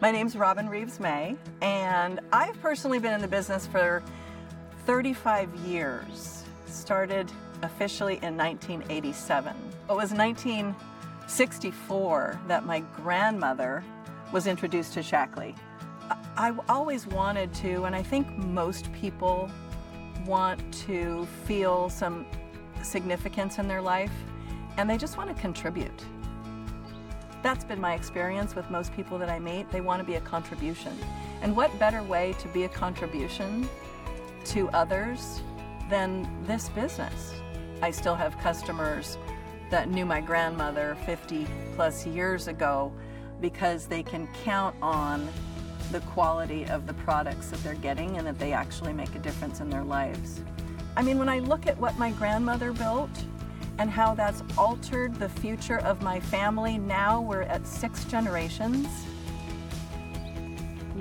My name's Robin Reeves May, and I've personally been in the business for 35 years. Started officially in 1987. It was 1964 that my grandmother was introduced to Shaklee. I I always wanted to, and I think most people want to feel some significance in their life, and they just want to contribute. That's been my experience with most people that I meet. They want to be a contribution. And what better way to be a contribution to others than this business? I still have customers that knew my grandmother 50 plus years ago because they can count on the quality of the products that they're getting and that they actually make a difference in their lives. I mean, when I look at what my grandmother built and how that's altered the future of my family, now we're at six generations.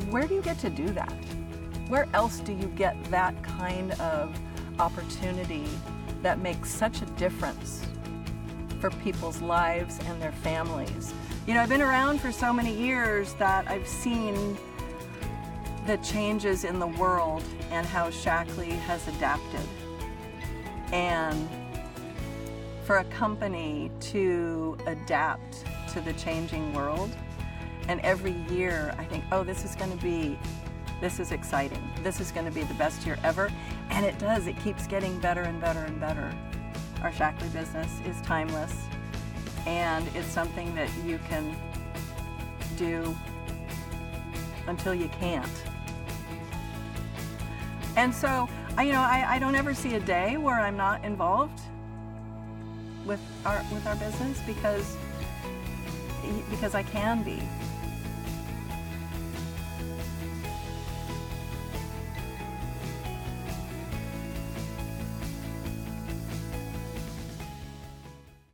Where do you get to do that? Where else do you get that kind of opportunity that makes such a difference for people's lives and their families? You know, I've been around for so many years that I've seen the changes in the world and how Shaklee has adapted. And for a company to adapt to the changing world, and every year I think, oh, this is going to be, this is exciting. This is going to be the best year ever. And it does, it keeps getting better and better and better. Our Shaklee business is timeless, and it's something that you can do until you can't. And so, you know, I, I don't ever see a day where I'm not involved with our with our business because because I can be.